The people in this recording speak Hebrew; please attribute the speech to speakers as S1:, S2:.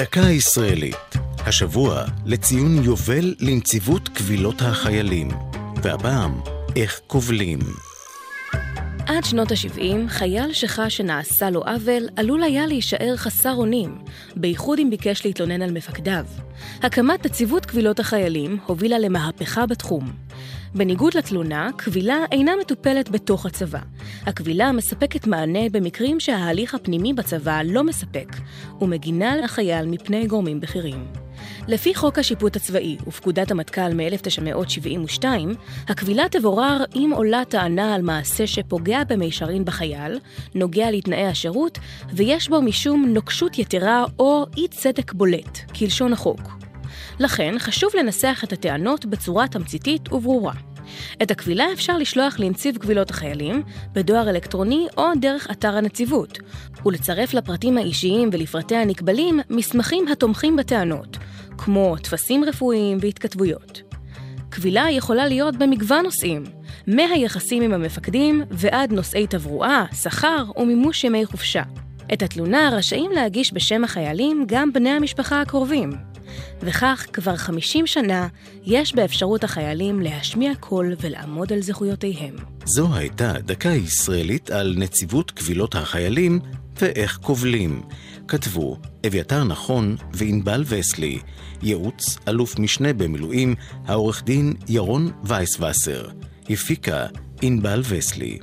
S1: דקה ישראלית, השבוע לציון יובל לנציבות קבילות החיילים, והפעם, איך קובלים.
S2: עד שנות ה-70, חייל שחש שנעשה לו עוול עלול היה להישאר חסר אונים, בייחוד אם ביקש להתלונן על מפקדיו. הקמת נציבות קבילות החיילים הובילה למהפכה בתחום. בניגוד לתלונה, קבילה אינה מטופלת בתוך הצבא. הקבילה מספקת מענה במקרים שההליך הפנימי בצבא לא מספק, ומגינה לחייל מפני גורמים בכירים. לפי חוק השיפוט הצבאי ופקודת המטכ"ל מ-1972, הקבילה תבורר אם עולה טענה על מעשה שפוגע במישרין בחייל, נוגע לתנאי השירות, ויש בו משום נוקשות יתרה או אי צדק בולט, כלשון החוק. לכן חשוב לנסח את הטענות בצורה תמציתית וברורה. את הקבילה אפשר לשלוח לנציב קבילות החיילים, בדואר אלקטרוני או דרך אתר הנציבות, ולצרף לפרטים האישיים ולפרטי הנקבלים מסמכים התומכים בטענות, כמו טפסים רפואיים והתכתבויות. קבילה יכולה להיות במגוון נושאים, מהיחסים עם המפקדים ועד נושאי תברואה, שכר ומימוש ימי חופשה. את התלונה רשאים להגיש בשם החיילים גם בני המשפחה הקרובים. וכך כבר 50 שנה יש באפשרות החיילים להשמיע קול ולעמוד על זכויותיהם.
S1: זו הייתה דקה ישראלית על נציבות קבילות החיילים ואיך קובלים. כתבו אביתר נכון וענבל וסלי, ייעוץ אלוף משנה במילואים, העורך דין ירון וייסווסר. הפיקה ענבל וסלי.